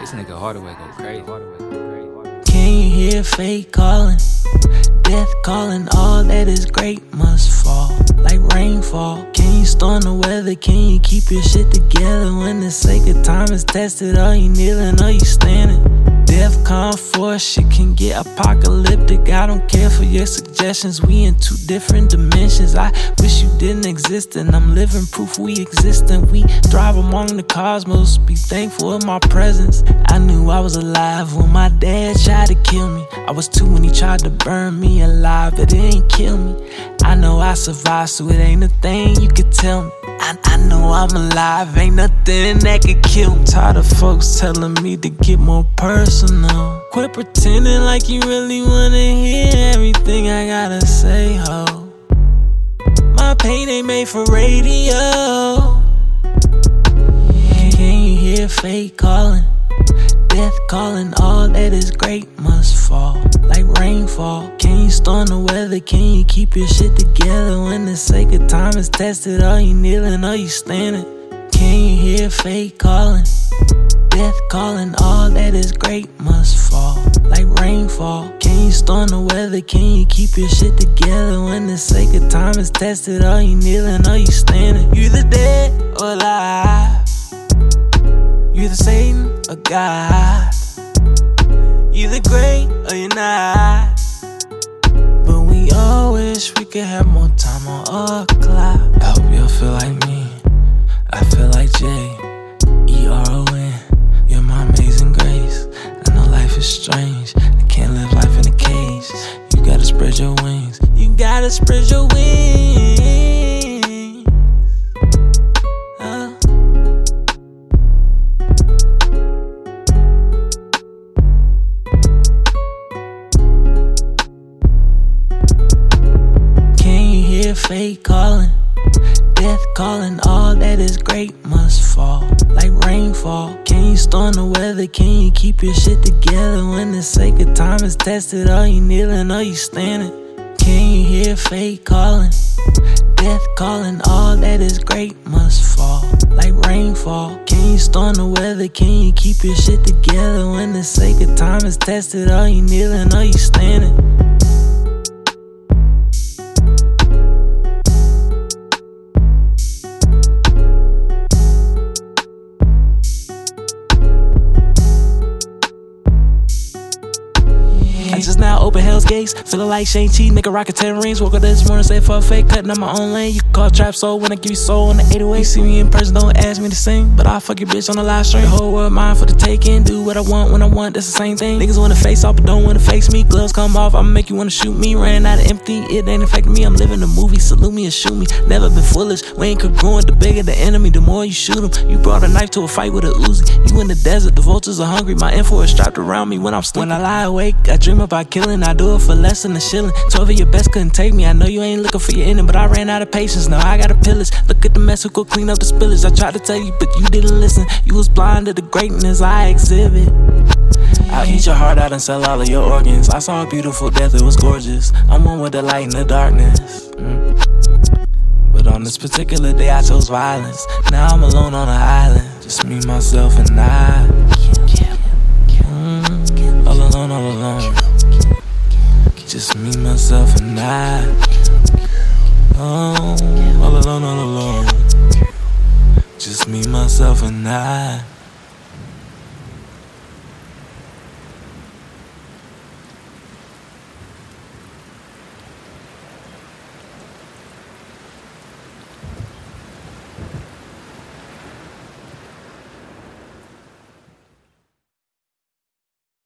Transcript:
This nigga Hardaway go crazy. Hear fate calling? Death calling, all that is great must fall like rainfall. Can you storm the weather? Can you keep your shit together when the sake of time is tested? Are you kneeling or you standing? DEFCON 4 shit can get apocalyptic. I don't care for your suggestions. We in two different dimensions. I wish you didn't exist, and I'm living proof we exist. And we thrive among the cosmos. Be thankful of my presence. I knew I was alive when my dad tried to kill me. I was two when he tried to burn me alive, but it ain't kill me. I know I survived, so it ain't a thing you could tell me. I, I know I'm alive, ain't nothing that could kill me. Tired of folks telling me to get more personal. Quit pretending like you really wanna hear everything I gotta say, ho. My pain ain't made for radio. Can you hear fate calling? Death calling, all that is great must fall like rainfall. Can you storm the weather? Can you keep your shit together when the sake of time is tested? Are you kneeling? Are you standing? Can you hear fate calling? Death calling, all that is great must fall like rainfall. Can you storm the weather? Can you keep your shit together when the sake of time is tested? Are you kneeling? Are you standing? You the dead or alive? You the Satan or God? You the great or you're not. But we all wish we could have more time on our clock. I hope you'll feel like me. I feel like Jay. E R O N. You're my amazing grace. I know life is strange. I can't live life in a cage. You gotta spread your wings. You gotta spread your wings. Fate calling? Death calling, all that is great must fall like rainfall. Can you storm the weather? Can you keep your shit together when the sake of time is tested? Are you kneeling? Are you standing? Can you hear fate calling? Death calling, all that is great must fall like rainfall. Can you storm the weather? Can you keep your shit together when the sake of time is tested? Are you kneeling? Are you standing? I just now open Hell's Gates, feeling like Shang-Chi, nigga rockin' 10 rings. Woke up this morning, say for a fake, cutting up my own lane. You call trap soul when I give you soul on the 808. See me in person, don't ask me to sing, but I'll fuck your bitch on the live stream. Whole world mine for the taking, do what I want when I want, that's the same thing. Niggas wanna face off, but don't wanna face me. Gloves come off, I'ma make you wanna shoot me. Ran out of empty, it ain't affecting me. I'm living the movie, salute me and shoot me. Never been foolish, we ain't congruent. The bigger the enemy, the more you shoot him. You brought a knife to a fight with a Uzi. You in the desert, the vultures are hungry. My info is strapped around me when I'm sleeping. When I lie awake, I dream about killing. I do it for less than a shilling. Twelve of your best couldn't take me. I know you ain't looking for your ending, but I ran out of patience. Now I gotta pillage. Look at the mess who go clean up the spillage. I tried to tell you, but you didn't listen. You was blind to the greatness I exhibit. I'll eat your heart out and sell all of your organs. I saw a beautiful death, it was gorgeous. I'm one with the light and the darkness. Mm. But on this particular day, I chose violence. Now I'm alone on an island. Just me, myself, and I. Mm. All alone, all alone. Just me, myself, and I. Oh, all alone, all alone. Just me, myself, and I.